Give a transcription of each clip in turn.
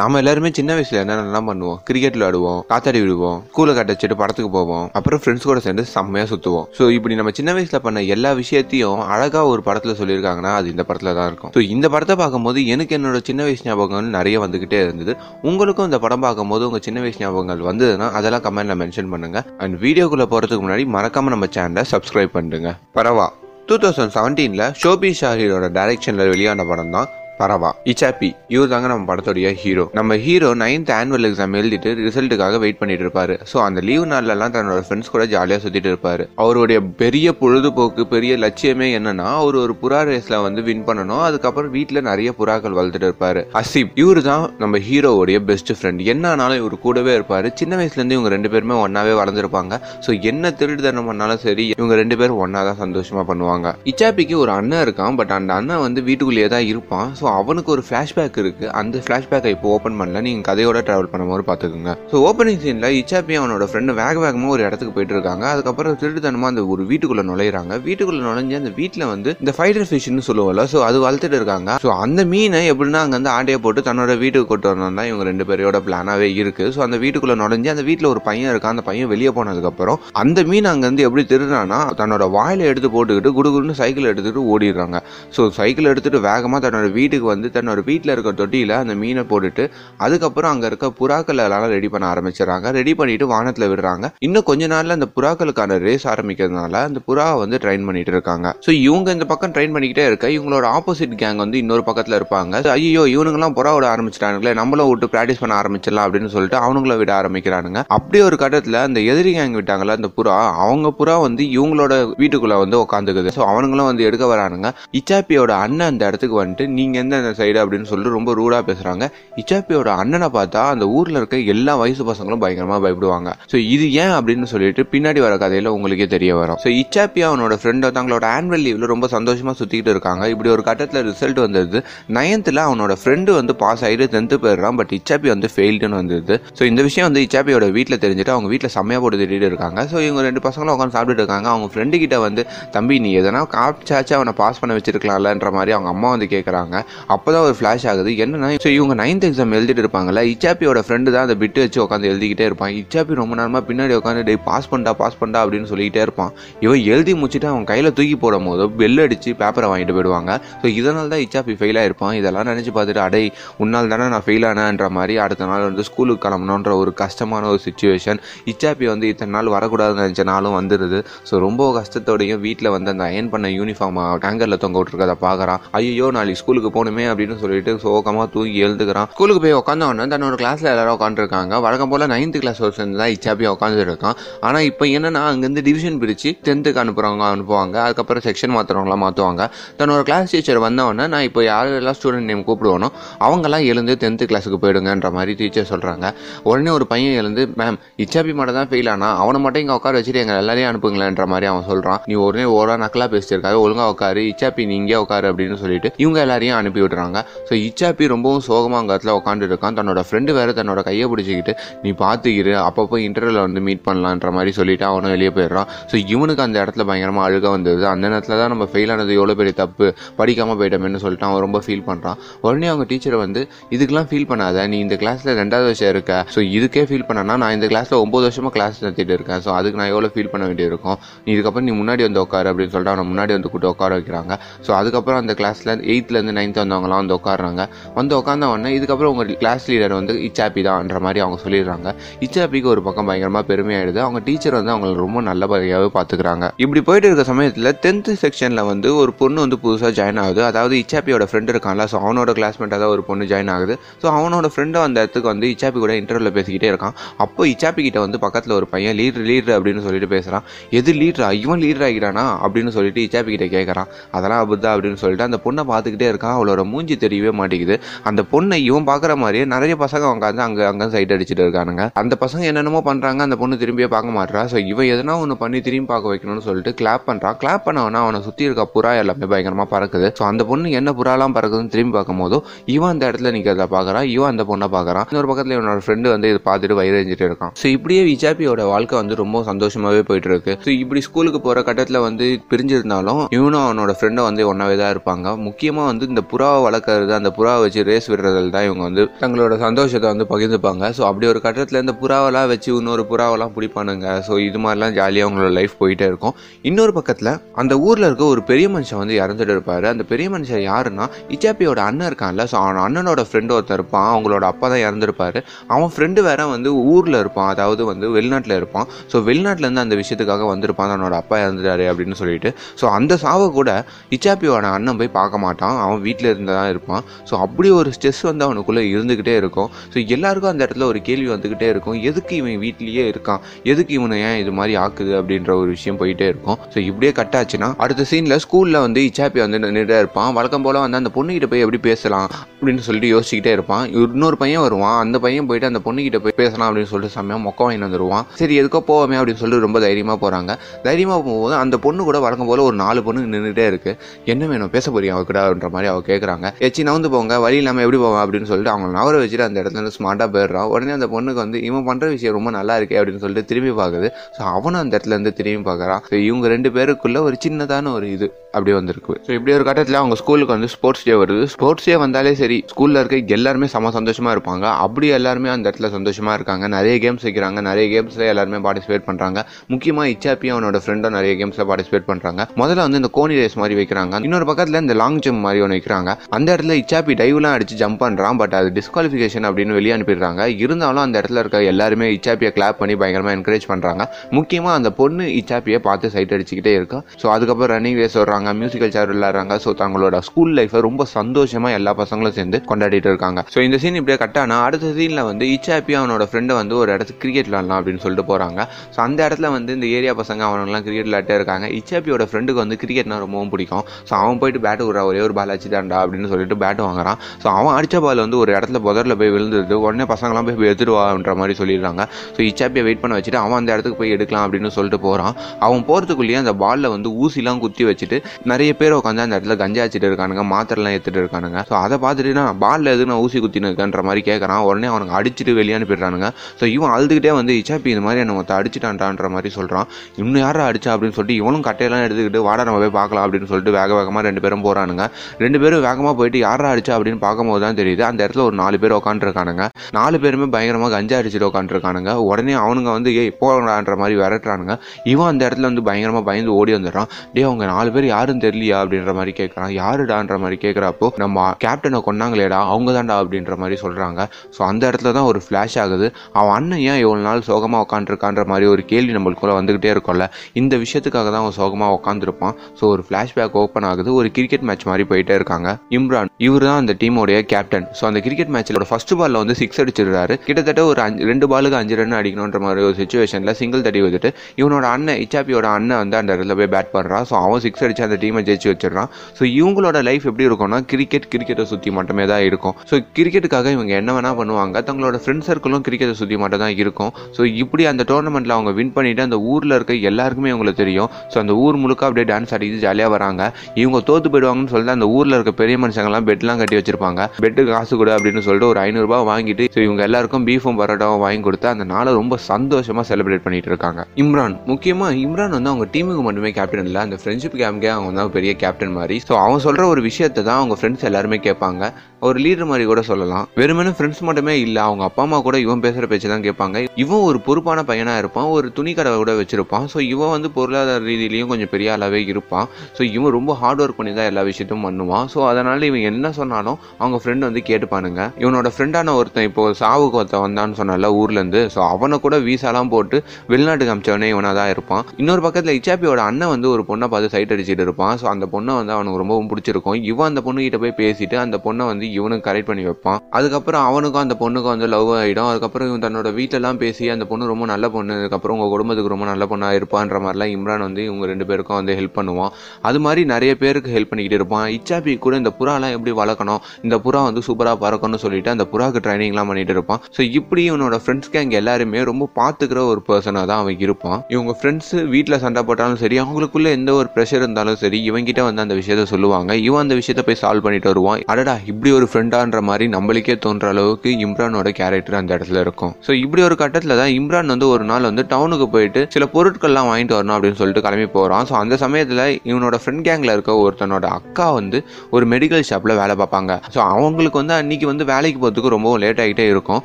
நாம எல்லாருமே சின்ன வயசுல என்னென்னலாம் பண்ணுவோம்? கிரிக்கெட் விளையாடுவோம் காத்தாடி விடுவோம் ஸ்கூலை கட்டச்சிட்டு படத்துக்கு போவோம். அப்புறம் ஃப்ரெண்ட்ஸ் கூட சேர்ந்து செம்மையா சுத்துவோம். ஸோ இப்படி நம்ம சின்ன வயசுல பண்ண எல்லா விஷயத்தையும் அழகா ஒரு படத்துல சொல்லியிருக்காங்கன்னா அது இந்த படத்துல தான் இருக்கும். ஸோ இந்த படத்தை பார்க்கும்போது எனக்கு என்னோட சின்ன வயசு ஞாபகங்கள் நிறைய வந்துகிட்டே இருந்தது. உங்களுக்கும் இந்த படம் பார்க்கும்போது உங்க சின்ன வயசு ஞாபகங்கள் வந்ததுன்னா அதெல்லாம் கமெண்ட்ல மென்ஷன் பண்ணுங்க. அண்ட் வீடியோக்குள்ள போறதுக்கு முன்னாடி மறக்காம நம்ம சேனலை சப்ஸ்கிரைப் பண்ணுங்க. பரவா. டூ தௌசண்ட் செவன்டீன்ல ஷோபி ஷாஹிரோட டைரக்ஷன்ல வெளியான படம் தான் பரவா. இச்சாப்பி இவர் தாங்க நம்ம படத்துடைய ஹீரோ நம்ம ஹீரோ நைன்த் ஆனுவல் எக்ஸாம் எழுதிட்டு ரிசல்ட்டுக்காக வெயிட் பண்ணிட்டு இருப்பாரு. ஸோ அந்த லீவ் நாள்லாம் தன்னோட ஃப்ரெண்ட்ஸ் கூட ஜாலியாக சுத்திட்டு இருப்பாரு. அவருடைய பெரிய பொழுதுபோக்கு பெரிய லட்சியமே என்னன்னா அவர் ஒரு புறா ரேஸ்ல வந்து வின் பண்ணணும். அதுக்கப்புறம் வீட்டில் நிறைய புறாக்கள் வளர்த்துட்டு இருப்பாரு. அசீப் இவர் தான் நம்ம ஹீரோவுடைய பெஸ்ட் ஃப்ரெண்ட் என்ன ஆனாலும் இவர் கூடவே இருப்பாரு. சின்ன வயசுலேருந்து இவங்க ரெண்டு பேருமே ஒன்னாவே வளர்ந்துருப்பாங்க. ஸோ என்ன திருடுதனம் பண்ணாலும் சரி இவங்க ரெண்டு பேரும் ஒன்னா தான் சந்தோஷமா பண்ணுவாங்க. இச்சாப்பிக்கு ஒரு அண்ணன் இருக்கான். பட் அந்த அண்ணன் வந்து வீட்டுக்குள்ளேயே தான் இருப்பான். ஸோ அவனுக்கு ஒரு ஃப்ளாஷ்பேக் இருக்கு. அந்த ஃபிளாஷ்பேக்கை இப்போ ஓப்பன் பண்ணல. நீங்க கதையோட டிராவல் பண்ணும்போது பாத்துக்கோங்க. ஸோ ஓப்பனிங் சீன்ல இச்சாப்பி அவனோட ஃப்ரெண்டு வேக வேகமா ஒரு இடத்துக்கு போயிட்டு இருக்காங்க. அதுக்கப்புறம் திருட்டுத்தனமா அந்த ஒரு வீட்டுக்குள்ள நுழையிறாங்க. வீட்டுக்குள்ள நுழைஞ்சு அந்த வீட்டுல வந்து இந்த ஃபைடர் ஃபிஷ்னு சொல்லுவோம்ல ஸோ அது வளர்த்துட்டு இருக்காங்க. ஸோ அந்த மீனை எப்படின்னா அங்க வந்து ஆட்டையை போட்டு தன்னோட வீட்டுக்கு கொண்டு வரணும் தான் இவங்க ரெண்டு பேரோட பிளானாவே இருக்கு. ஸோ அந்த வீட்டுக்குள்ள நுழைஞ்சு அந்த வீட்டுல ஒரு பையன் இருக்கான். அந்த பையன் வெளியே போனதுக்கு அப்புறம் அந்த மீன் அங்க இருந்து எப்படி திருடுறான்னா தன்னோட வாயில எடுத்து போட்டுக்கிட்டு குடுகுடுன்னு சைக்கிள் எடுத்துட்டு ஓடிடுறாங்க. ஸோ சைக்கிள் எடுத்துட்டு வேகமா தன்னோட வீட்டுக்கு வந்து தன்னோட வீட்டில் இருக்க தொட்டியில் அந்த மீனை போட்டுட்டு அதுக்கப்புறம் அங்க இருக்க புறாக்கள் எல்லாம் ரெடி பண்ண ஆரம்பிச்சிடறாங்க. ரெடி பண்ணிட்டு வானத்துல விடுறாங்க. இன்னும் கொஞ்ச நாள்ல அந்த புறாக்களுக்கான ரேஸ் ஆரம்பிக்கிறதுனால அந்த புறாவை வந்து ட்ரைன் பண்ணிட்டு இருக்காங்க. ஸோ இவங்க இந்த பக்கம் ட்ரைன் பண்ணிக்கிட்டே இருக்க இவங்களோட ஆப்போசிட் கேங் வந்து இன்னொரு பக்கத்துல இருப்பாங்க. ஐயோ இவனுங்கெல்லாம் புறா விட ஆரம்பிச்சிட்டானுங்களே நம்மளும் விட்டு ப்ராக்டிஸ் பண்ண ஆரம்பிச்சிடலாம் அப்படின்னு சொல்லிட்டு அவனுங்கள விட ஆரம்பிக்கிறானுங்க. அப்படியே ஒரு கட்டத்தில் அந்த எதிரி கேங் விட்டாங்களா அந்த புறா அவங்க புறா வந்து இவங்களோட வீட்டுக்குள்ள வந்து உட்காந்துக்குது ஸோ அவனுங்களும் வந்து எடுக்க வரானுங்க. இச்சாப்பியோட அண்ணன் அந்த இடத்துக்கு வந்துட்டு நீங்க எந்தெந்த சைடு அப்படின்னு சொல்லிட்டு ரொம்ப ரூடாக பேசுகிறாங்க இச்சாப்பியோட அண்ணனை பார்த்தா அந்த ஊரில் இருக்க எல்லா வயசு பசங்களும் பயங்கரமாக பயப்படுவாங்க. ஸோ இது ஏன் அப்படின்னு சொல்லிட்டு பின்னாடி வர கதையில் உங்களுக்கே தெரிய வரும். ஸோ இச்சாப்பி அவனோட ஃப்ரெண்டு தங்களோட ஆனுவல் லீவில் ரொம்ப சந்தோஷமாக சுற்றிக்கிட்டு இருக்காங்க. இப்படி ஒரு கட்டத்தில் ரிசல்ட் வந்தது. நயன்த்தில் அவனோட ஃப்ரெண்டு வந்து பாஸ் ஆகிட்டு டென்த்து போயிடுறான். பட் இச்சாப்பி வந்து ஃபெயில்டுன்னு வந்தது. ஸோ இந்த விஷயம் வந்து இச்சாப்பியோட வீட்டில் தெரிஞ்சுட்டு அவங்க வீட்டில் செம்மையா போட்டு திட்டிட்டு இருக்காங்க. ஸோ இவங்க ரெண்டு பசங்களும் உட்காந்து சாப்பிட்டுட்டு இருக்காங்க. அவங்க ஃப்ரெண்டு கிட்ட வந்து தம்பி நீ எதனா காப்பிச்சாச்சு அவனை பாஸ் பண்ண வச்சிருக்கலாம்லன்ற மாதிரி அவங்க அம்மா வந்து கேட்குறாங்க அப்போதான் ஒரு ஃப்ளாஷ் ஆகுது. என்னன்னா ஸோ இவங்க நைன்த் எக்ஸாம் எழுதிட்டு இருப்பாங்கல்ல இச்சாப்பியோட ஃப்ரெண்டு தான் அதை பிட்டு வச்சு உட்காந்து எழுதிக்கிட்டே இருப்பான். இச்சாப்பி ரொம்ப நேரமாக பின்னாடி உட்காந்து டே பாஸ் பண்ணா பாஸ் பண்ணா அப்படின்னு சொல்லிக்கிட்டே இருப்பான். இவன் எழுதி முடிச்சுட்டு அவன் கையில் தூக்கி போடும் போது பெல் அடிச்சு பேப்பரை வாங்கிட்டு போயிடுவாங்க. ஸோ இதனால தான் இச்சாப்பி ஃபெயில் ஆயிருப்பான். இதெல்லாம் நினச்சி பார்த்துட்டு அடை உன்னால் தானே நான் ஃபெயில் ஆனேன்ற மாதிரி அடுத்த நாள் வந்து ஸ்கூலுக்கு கிளம்பணுன்ற ஒரு கஷ்டமான ஒரு சுச்சுவேஷன் இச்சாப்பி வந்து இத்தனை நாள் வரக்கூடாதுன்னு நினச்ச நாளும் வந்துடுது ஸோ ரொம்ப கஷ்டத்தோடையும் வீட்டில் வந்து அந்த அயன் பண்ண யூனிஃபார்ம் டேங்கரில் தொங்க விட்டுருக்கதை பார்க்குறான். ஐயோ நாளைக்கு ஸ்கூலுக்கு போகணுமே அப்படின்னு சொல்லிட்டு சோகமாக தூங்கி எழுதுக்கிறான் ஸ்கூலுக்கு போய் உட்காந்தவொடனே தன்னோட கிளாஸில் எல்லாரும் உட்காந்துருக்காங்க வழக்கம் போல் நைன்த் கிளாஸ் ஒரு சேர்ந்து தான் இச்சாப்பி உட்காந்துருக்கான் ஆனால் இப்போ என்னன்னா அங்கேருந்து டிவிஷன் பிரித்து டென்த்துக்கு அனுப்புகிறவங்க அனுப்புவாங்க. அதுக்கப்புறம் செக்ஷன் மாற்றுறவங்களாம் மாற்றுவாங்க தன்னோட கிளாஸ் டீச்சர் வந்தவொடனே நான் இப்போ யாரெல்லாம் ஸ்டூடெண்ட் நேம் கூப்பிடுவானோ அவங்கெல்லாம் எழுந்து டென்த்து கிளாஸுக்கு போயிடுங்கன்ற மாதிரி டீச்சர் சொல்கிறாங்க உடனே ஒரு பையன் எழுந்து மேம் இச்சாப்பி மட்டும் தான் ஃபெயில் ஆனால் அவனை மட்டும் இங்கே உட்கார வச்சுட்டு எங்கள் எல்லாரையும் அனுப்புங்களேன்ற மாதிரி அவன் சொல்கிறான் நீ உடனே ஓரா நக்கலா பேசியிருக்காரு ஒழுங்காக உட்காரு. இச்சாப்பி நீ இங்கே உட்காரு அப்படின்னு சொல்லிட்டு இவங்க எல்லாரையும் அனுப்பி விடுறாங்க ஸோ இச்சாப்பி ரொம்பவும் சோகமாக அங்கே இடத்துல உட்காந்து இருக்கான் தன்னோட ஃப்ரெண்டு வேறு தன்னோட கையை பிடிச்சிக்கிட்டு நீ பார்த்துக்கிரு அப்பப்போ இன்டர்வியூல வந்து மீட் பண்ணலான்ற மாதிரி சொல்லிட்டு அவனும் வெளியே போயிடுறான். ஸோ இவனுக்கு அந்த இடத்துல பயங்கரமாக அழுக வந்தது. அந்த நேரத்தில் தான் நம்ம ஃபெயில் ஆனது எவ்வளோ பெரிய தப்பு படிக்காமல் போயிட்டோம்னு சொல்லிட்டு அவன் ரொம்ப ஃபீல் பண்ணுறான் உடனே அவங்க டீச்சரை வந்து இதுக்கெல்லாம் ஃபீல் பண்ணாத நீ இந்த கிளாஸில் ரெண்டாவது வருஷம் இருக்க. ஸோ இதுக்கே ஃபீல் பண்ணனா நான் இந்த கிளாஸில் ஒம்பது வருஷமாக கிளாஸ் நடத்திட்டு இருக்கேன். ஸோ அதுக்கு நான் எவ்வளோ ஃபீல் பண்ண வேண்டியிருக்கும்? நீ இதுக்கப்புறம் நீ முன்னாடி வந்து உட்காரு அப்படின்னு சொல்லிட்டு அவனை முன்னாடி வந்து கூட்டு உட்கார வைக்கிறாங்க. ஸோ அதுக்கப்புறம் அந்த கிளாஸில் எயித்துலேருந்து நைன்த் வந்தவங்களாம் வந்து உட்காடுறாங்க வந்து உட்காந்த உடனே இதுக்கப்புறம் உங்கள் கிளாஸ் லீடர் வந்து இச்சாப்பி தான்ன்ற மாதிரி அவங்க சொல்லிடுறாங்க. இச்சாப்பிக்கு ஒரு பக்கம் பயங்கரமாக பெருமையாயிடுது. அவங்க டீச்சர் வந்து அவங்களை ரொம்ப நல்லபடியாகவே பார்த்துக்கிறாங்க இப்படி போயிட்டு இருக்க சமயத்தில் டென்த்து செக்ஷனில் வந்து ஒரு பொண்ணு வந்து புதுசாக ஜாயின் ஆகுது. அதாவது இச்சாப்பியோட ஃப்ரெண்டு இருக்கான்ல ஸோ அவனோட கிளாஸ்மேட்டாக தான் ஒரு பொண்ணு ஜாயின் ஆகுது. ஸோ அவனோட ஃப்ரெண்டும் அந்த இடத்துக்கு வந்து இச்சாப்பி கூட இன்டர்வியூவில் பேசிக்கிட்டே இருக்கான். அப்போ இச்சாப்பி கிட்ட வந்து பக்கத்தில் ஒரு பையன் லீடர் லீடர் அப்படின்னு சொல்லிட்டு பேசுகிறான் எது லீடரா இவன் லீடர் ஆகிட்டானா? அப்படின்னு சொல்லிட்டு இச்சாப்பி கிட்ட கேட்குறான் அதெல்லாம் அபுதா அப்படின்னு சொல்லிட்டு அந்த பொண்ணை பார்த்துக்கிட்டே இருக்கான். அவளோட மூஞ்சி தெரியவே மாட்டேங்குது. அந்த பொண்ணை இவன் பார்க்குற மாதிரியே நிறைய பசங்க உட்காந்து அங்கே அங்கே சைட் அடிச்சுட்டு இருக்கானுங்க. அந்த பசங்க என்னென்னமோ பண்ணுறாங்க அந்த பொண்ணு திரும்பியே பார்க்க மாட்றா. ஸோ இவன் எதனா ஒன்று பண்ணி திரும்பி பார்க்க வைக்கணும்னு சொல்லிட்டு கிளாப் பண்ணுறான் கிளாப் பண்ணவனா அவனை சுற்றி இருக்க புறா எல்லாமே பயங்கரமாக பறக்குது. ஸோ அந்த பொண்ணு என்ன புறாலாம் பறக்குதுன்னு திரும்பி பார்க்கும் போதும் இவன் அந்த இடத்துல நிற்கிறத பார்க்குறான் இவன் அந்த பொண்ணை பார்க்குறான் இன்னொரு பக்கத்தில் இவனோட ஃப்ரெண்டு வந்து இதை பார்த்துட்டு வயிறஞ்சிட்டு இருக்கான். ஸோ இப்படியே விஜாபியோட வாழ்க்கை வந்து ரொம்ப சந்தோஷமாகவே போயிட்டு இருக்கு ஸோ இப்படி ஸ்கூலுக்கு போகிற கட்டத்தில் வந்து பிரிஞ்சிருந்தாலும் இவனும் அவனோட ஃப்ரெண்டும் வந்து ஒன்றாவே தான் இருப்பாங்க. முக்கியமாக வந்து இந்த புறா புறாவை வளர்க்குறது அந்த புறாவை வச்சு ரேஸ் விடுறதுல தான் இவங்க வந்து தங்களோட சந்தோஷத்தை வந்து பகிர்ந்துப்பாங்க. ஸோ அப்படி ஒரு கட்டத்தில் இந்த புறாவெல்லாம் வச்சு இன்னொரு புறாவெல்லாம் பிடிப்பானுங்க. ஸோ இது மாதிரிலாம் ஜாலியாக அவங்களோட லைஃப் போயிட்டே இருக்கும். இன்னொரு பக்கத்தில் அந்த ஊரில் இருக்க ஒரு பெரிய மனுஷன் வந்து இறந்துட்டு இருப்பார். அந்த பெரிய மனுஷன் யாருன்னா இச்சாப்பியோட அண்ணன் இருக்கான்ல. ஸோ அவன் அண்ணனோட ஃப்ரெண்டு ஒருத்தர் இருப்பான். அவங்களோட அப்பா தான் இறந்துருப்பார். அவன் ஃப்ரெண்டு வேற வந்து ஊரில் இருப்பான். அதாவது வந்து வெளிநாட்டில் இருப்பான். ஸோ வெளிநாட்டிலேருந்து அந்த விஷயத்துக்காக வந்திருப்பான். தன்னோட அப்பா இறந்துட்டாரு அப்படின்னு சொல்லிட்டு. ஸோ அந்த சாவை கூட இச்சாப்பியோட அண்ணன் போய் பார்க்க மாட்டான். அவன் வீட்டில் இருந்து தான் இருப்பான். ஸோ அப்படி ஒரு ஸ்ட்ரெஸ் வந்து அவனுக்குள்ளே இருந்துக்கிட்டே இருக்கும். ஸோ எல்லாருக்கும் அந்த இடத்துல ஒரு கேள்வி வந்துக்கிட்டே இருக்கும். எதுக்கு இவன் வீட்லேயே இருக்கான்? எதுக்கு இவனை ஏன் இது மாதிரி ஆக்குது அப்படின்ற ஒரு விஷயம் போயிட்டே இருக்கும். ஸோ இப்படியே கட் ஆச்சுன்னா அடுத்த சீனில் ஸ்கூலில் வந்து இச்சாப்பி வந்து நின்றுட்டே இருப்பான். வழக்கம் போல் வந்து அந்த பொண்ணுக்கிட்ட போய் எப்படி பேசலாம் அப்படின்னு சொல்லிட்டு யோசிச்சுக்கிட்டே இருப்பான். இன்னொரு பையன் வருவான். அந்த பையன் போயிட்டு அந்த பொண்ணுக்கிட்ட போய் பேசலாம் அப்படின்னு சொல்லிட்டு செம்மையா மொக்க வாங்கி வந்துருவான். சரி எதுக்கோ போவோமே அப்படின்னு சொல்லிட்டு ரொம்ப தைரியமாக போகிறாங்க தைரியமாக போகும்போது அந்த பொண்ணு கூட வழக்கம் போல் ஒரு நாலு பொண்ணு நின்றுட்டே இருக்குது என்ன வேணும்? பேச போறீங்க அவ கூடன்ற மாதிரி அவ கேட்குறாங்க எச்சி நவுந்து போங்க வழி இல்லாமல் எப்படி போவேன் அப்படின்னு சொல்லிட்டு அவங்க நவர வச்சுட்டு அந்த இடத்துல ஸ்மார்ட்டாக போயிடுறான். உடனே அந்த பொண்ணுக்கு வந்து இவன் பண்ணுற விஷயம் ரொம்ப நல்லா இருக்கே அப்படின்னு சொல்லிட்டு திரும்பி பார்க்குது ஸோ அவனும் அந்த இடத்துல இருந்து திரும்பி பார்க்குறான் ஸோ இவங்க ரெண்டு பேருக்குள்ள ஒரு சின்னதான ஒரு இது அப்படி வந்திருக்கு. ஸோ இப்படி ஒரு கட்டத்தில் அவங்க ஸ்கூலுக்கு வந்து ஸ்போர்ட்ஸ் டே வருது. ஸ்போர்ட்ஸ் டே வந்தாலே சரி ஸ்கூலில் இருக்க எல்லாருமே செம சந்தோஷமாக இருப்பாங்க. அப்படி எல்லாருமே அந்த இடத்துல சந்தோஷமாக இருக்காங்க. நிறைய கேம்ஸ் வைக்கிறாங்க. நிறைய கேம்ஸில் எல்லாருமே பார்ட்டிசிபேட் பண்ணுறாங்க முக்கியமாக இச்சாப்பி அவனோட ஃப்ரெண்டும் நிறைய கேம்ஸில் பார்ட்டிசிபேட் பண்ணுறாங்க முதல்ல வந்து இந்த கோனி ரேஸ் மாதிரி வைக்கிறாங்க. இன்னொரு பக்கத்தில் இந்த லாங் ஜம்ப் மாதிரி ஒன்று வைக்கிறாங்க. அந்த இடத்துல இச்சாப்பி டைவ்லாம் அடிச்சு ஜம்ப் பண்றான். பட் அது டிஸ்குவாலிஃபிகேஷன் அப்படின்னு வெளியே அனுப்பிடுறாங்க இருந்தாலும் அந்த இடத்துல இருக்க எல்லாருமே இச்சாப்பியை கிளாப் பண்ணி பயங்கரமாக என்கரேஜ் பண்ணுறாங்க முக்கியமாக அந்த பொண்ணு இச்சாப்பியை பார்த்து சைட் அடிச்சுக்கிட்டே இருக்கா. ஸோ அதுக்கப்புறம் ரன்னிங் ரேஸ் வர்றாங்க மியூசிக்கல் சேர் விளையாடுறாங்க. ஸோ தங்களோட ஸ்கூல் லைஃபை ரொம்ப சந்தோஷமாக எல்லா பசங்களும் சேர்ந்து கொண்டாடிட்டு இருக்காங்க. ஸோ இந்த சீன் இப்படியே கட்டானா அடுத்த சீனில் வந்து இச்சாப்பி அவனோட ஃப்ரெண்டை வந்து ஒரு இடத்துக்கு கிரிக்கெட் விளாடலாம் அப்படின்னு சொல்லிட்டு போகிறாங்க ஸோ அந்த இடத்துல வந்து இந்த ஏரியா பசங்க அவனெல்லாம் கிரிக்கெட் விளையாட்டே இருக்காங்க. இச்சாப்பியோட ஃப்ரெண்டுக்கு வந்து கிரிக்கெட்னா ரொம்பவும் பிடிக்கும். ஸோ அவன் போயிட்டு பேட் விடுற. ஒரே ஒரு பால் அப்படின்னு சொல்லிட்டு பேட் வாங்குறான். ஸோ அவன் அடித்த பால் வந்து ஒரு இடத்துல புதரில் போய் விழுந்துருது உடனே பசங்களாம் போய் எடுத்துருவான்ற மாதிரி சொல்லிடுறாங்க. ஸோ இச்சாப்பியை வெயிட் பண்ண வச்சுட்டு அவன் அந்த இடத்துக்கு போய் எடுக்கலாம் அப்படின்னு சொல்லிட்டு போகிறான் அவன் போகிறதுக்குள்ளேயே அந்த பாலில் வந்து ஊசிலாம் குத்தி வச்சுட்டு நிறைய பேர் உட்காந்து அந்த இடத்துல கஞ்சா வச்சுட்டு இருக்கானுங்க மாத்திரலாம் எடுத்துகிட்டு இருக்கானுங்க. ஸோ அதை பார்த்துட்டு நான் பாலில் எதுக்கு நான் ஊசி குத்தின்னு இருக்கேன்ற மாதிரி கேட்கறான் உடனே அவனுக்கு அடிச்சுட்டு வெளியே அனுப்பிடுறானுங்க. ஸோ இவன் அழுதுகிட்டே வந்து இச்சாப்பி இந்த மாதிரி என்ன மொத்த அடிச்சிட்டான்டான்ற மாதிரி சொல்கிறான் இன்னும் யாரா அடிச்சா? அப்படின்னு சொல்லிட்டு இவனும் கட்டையெல்லாம் எடுத்துக்கிட்டு வாடா நம்ம போய் பார்க்கலாம் அப்படின்னு சொல்லிட்டு வேக வேகமாக ரெண்டு பேரும் போகிறானுங்க ரெண்டு பேரும் வேகமாக போயிட்டு யாரா அடிச்சா அப்படின்னு பார்க்கும்போது தான் தெரியுது. அந்த இடத்துல ஒரு நாலு பேர் உட்காந்துருக்கானுங்க நாலு பேருமே பயங்கரமாக கஞ்சா அடிச்சுட்டு உட்காந்துருக்கானுங்க உடனே அவனுங்க வந்து ஏ போகலான்ற மாதிரி விரட்டுறானுங்க. இவன் அந்த இடத்துல வந்து பயங்கரமாக பயந்து ஓடி வந்துடுறான். டே அவங்க நாலு பேர் யாரும் தெரியலையா? அப்படின்ற மாதிரி கேட்குறான் யாருடான்ற மாதிரி கேட்குறப்போ நம்ம கேப்டனை கொண்டாங்களேடா அவங்க தான்டா அப்படின்ற மாதிரி சொல்கிறாங்க ஸோ அந்த இடத்துல தான் ஒரு ஃப்ளாஷ் ஆகுது. அவன் அண்ணன் ஏன் இவ்வளோ நாள் சோகமாக உட்காந்துருக்கான்ற மாதிரி ஒரு கேள்வி நம்மளுக்குள்ள வந்துகிட்டே இருக்கும்ல. இந்த விஷயத்துக்காக தான் அவன் சோகமாக உட்காந்துருப்பான் ஸோ ஒரு ஃப்ளாஷ்பேக் ஓப்பன் ஆகுது. ஒரு கிரிக்கெட் மேட்ச் மாதிரி போயிட்டே இருக்காங்க. இம்ரான் இவர் தான் அந்த டீமோடைய கேப்டன் ஸோ அந்த கிரிக்கெட் மேட்ச்ல ஃபர்ஸ்ட் பால்ல வந்து சிக்ஸ் அடிச்சிடுறாரு. கிட்டத்தட்ட ஒரு அஞ்சு ரெண்டு பாலுக்கு அஞ்சு ரன் அடிக்கணுன்ற மாதிரி ஒரு சுச்சுவேஷனில் சிங்கிள் தடி வந்துட்டு இவனோட அண்ணன் இச்சாப்பியோட அண்ணன் வந்து அந்த இடத்துல போய் பேட் பண்ணுறான் ஸோ அவன் சிக்ஸ் அடிச்சு அந்த டீமை ஜெயிச்சு வச்சிடறான். ஸோ இவங்களோட லைஃப் எப்படி இருக்கும்னா கிரிக்கெட் கிரிக்கெட்டை சுற்றி மட்டுமே தான் இருக்கும். ஸோ கிரிக்கெட்டுக்காக இவங்க என்ன வேணா பண்ணுவாங்க தங்களோட ஃப்ரெண்ட் சர்க்கிளும் கிரிக்கெட்டை சுற்றி மட்டும் தான் இருக்கும். ஸோ இப்படி அந்த டோர்னமெண்ட்டில் அவங்க வின் பண்ணிட்டு அந்த ஊரில் இருக்க எல்லாருக்குமே இவங்களுக்கு தெரியும். ஸோ அந்த ஊர் முழுக்க அப்படியே டான்ஸ் ஆடிட்டு ஜாலியாக வராங்க. இவங்க தோத்து போயிடுவாங்கன்னு சொல்லிட்டு அந்த ஊரில் இருக்க பெரிய மனுஷங்கெல்லாம் பெட்லாம் கட்டி வச்சிருப்பாங்க. பெட்டு காசு கொடு அப்படின்னு சொல்லிட்டு ஒரு ஐநூறுரூபா வாங்கிட்டு ஸோ இவங்க எல்லாருக்கும் பீஃபும் பரோட்டாவும் வாங்கி கொடுத்து அந்த நாளை ரொம்ப சந்தோஷமாக செலிப்ரேட் பண்ணிட்டு இருக்காங்க. இம்ரான் முக்கியமாக இம்ரான் வந்து அவங்க டீமுக்கு மட்டுமே கேப்டன் இல்லை அந்த ஃப்ரெண்ட்ஷிப் கேம்கே அவங்க தான் பெரிய கேப்டன் மாதிரி. ஸோ அவன் சொல்கிற ஒரு விஷயத்தை தான் அவங்க ஃப்ரெண்ட்ஸ் எல்லாருமே கேட்பாங்க. ஒரு லீடர் மாதிரி கூட சொல்லலாம். வெறுமனும் ஃப்ரெண்ட்ஸ் மட்டுமே இல்லை அவங்க அப்பா அம்மா கூட இவன் பேசுகிற பேச்சு தான் கேட்பாங்க. இவன் ஒரு பொறுப்பான பையனாக இருப்பான் ஒரு துணி கடை கூட வச்சிருப்பான். ஸோ இவன் வந்து பொருளாதார ரீதியிலையும் கொஞ்சம் பெரிய ஆளாகவே இருப்பான். ஸோ இவன் ரொம்ப ஹார்ட் ஒர்க் பண்ணி தான் எல்லா விஷயத்தையும் பண்ணுவான். ஸோ அதனால இவன் என்ன சொன்னாலும் அவங்க ஃப்ரெண்ட் வந்து கேட்டுப்பானுங்க. இவனோட ஃப்ரெண்டான ஒருத்தன் இப்போ சாவுக்கு ஒருத்தன் வந்தான்னு சொன்னால ஊர்லேருந்து ஸோ அவனை கூட வீசாலாம் போட்டு வெளிநாட்டுக்கு அமைச்சவனே இவனாக தான் இருப்பான். இன்னொரு பக்கத்தில் இச்சாப்பியோட அண்ணன் வந்து ஒரு பொண்ணை பார்த்து சைட் அடிச்சிட்டு இருப்பான். ஸோ அந்த பொண்ணை வந்து அவனுக்கு ரொம்பவும் பிடிச்சிருக்கும். இவன் அந்த பொண்ணுகிட்ட போய் பேசிட்டு அந்த பொண்ணை வந்து இவனுக்கு கரெக்ட் பண்ணி வைப்பான். அதுக்கப்புறம் அவனுக்கும் அந்த பொண்ணுக்கும் வந்து லவ் ஆகிடும் அதுக்கப்புறம் இவன் தன்னோட வீட்டிலலாம் பேசி அந்த பொண்ணு ரொம்ப நல்ல பொண்ணு அதுக்கப்புறம் உங்கள் குடும்பத்துக்கு ரொம்ப நல்ல பொண்ணாக இருப்பான்ற மாதிரிலாம் இம்ரான் வந்து இவங்க ரெண்டு பேருக்கும் வந்து ஹெல்ப் பண்ணுவான். அது மாதிரி நிறைய பேருக்கு ஹெல்ப் பண்ணிக்கிட்டு இருப்பான். இச்சாபி கூட இந்த புறாலாம் எப்படி வளர்க்கணும்? இந்த புறா வந்து சூப்பராக பறக்கணும்னு சொல்லிட்டு அந்த புறாக்கு ட்ரைனிங்லாம் பண்ணிட்டு இருப்பான். ஸோ இப்படி இவனோட ஃப்ரெண்ட்ஸ் கேங் எல்லாருமே ரொம்ப பார்த்துக்கிற ஒரு பர்சனாக தான் அவன் இருப்பான். இவங்க ஃப்ரெண்ட்ஸ் வீட்டில் சண்டை போட்டாலும் சரி அவங்களுக்குள்ள எந்த ஒரு ப்ரெஷர் இருந்தாலும் சரி இவங்கிட்ட வந்து அந்த விஷயத்த சொல்லுவாங்க. இவன் அந்த விஷயத்த போய் சால்வ் பண்ணிட்டு வருவான். அடடா இப்படி ஒரு ஒரு ஃப்ரெண்டான்ற மாதிரி நம்மளுக்கே தோன்ற அளவுக்கு இம்ரானோட கேரக்டர் அந்த இடத்துல இருக்கும். ஸோ இப்படி ஒரு கட்டத்தில் தான் இம்ரான் வந்து ஒரு நாள் வந்து டவுனுக்கு போயிட்டு சில பொருட்கள்லாம் வாங்கிட்டு வரணும் அப்படின்னு சொல்லிட்டு கிளம்பி போகிறான் ஸோ அந்த சமயத்தில் இவனோட ஃப்ரெண்ட் கேங்கில் இருக்க ஒருத்தனோட அக்கா வந்து ஒரு மெடிக்கல் ஷாப்பில் வேலை பார்ப்பாங்க. ஸோ அவங்களுக்கு வந்து அன்னைக்கு வந்து வேலைக்கு போகிறதுக்கு ரொம்பவும் லேட் ஆகிட்டே இருக்கும்.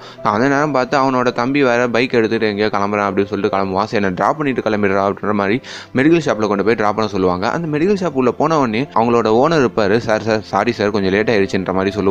ஸோ அந்த நேரம் பார்த்து அவனோட தம்பி வேற பைக் எடுத்துகிட்டு எங்கேயோ கிளம்புறான் அப்படின்னு சொல்லிட்டு கிளம்புவான். சரி நான் ட்ராப் பண்ணிட்டு கிளம்பிடுறா அப்படின்ற மாதிரி மெடிக்கல் ஷாப்பில் கொண்டு போய் ட்ராப் பண்ண சொல்லுவாங்க. அந்த மெடிக்கல் ஷாப் உள்ள போன உடனே அவங்களோட ஓனர் இருப்பார். சார் சார் சாரி சார் கொஞ்சம் லேட் ஆயிடுச்சுன்ற மாதிரி சொல்லுவாங்க.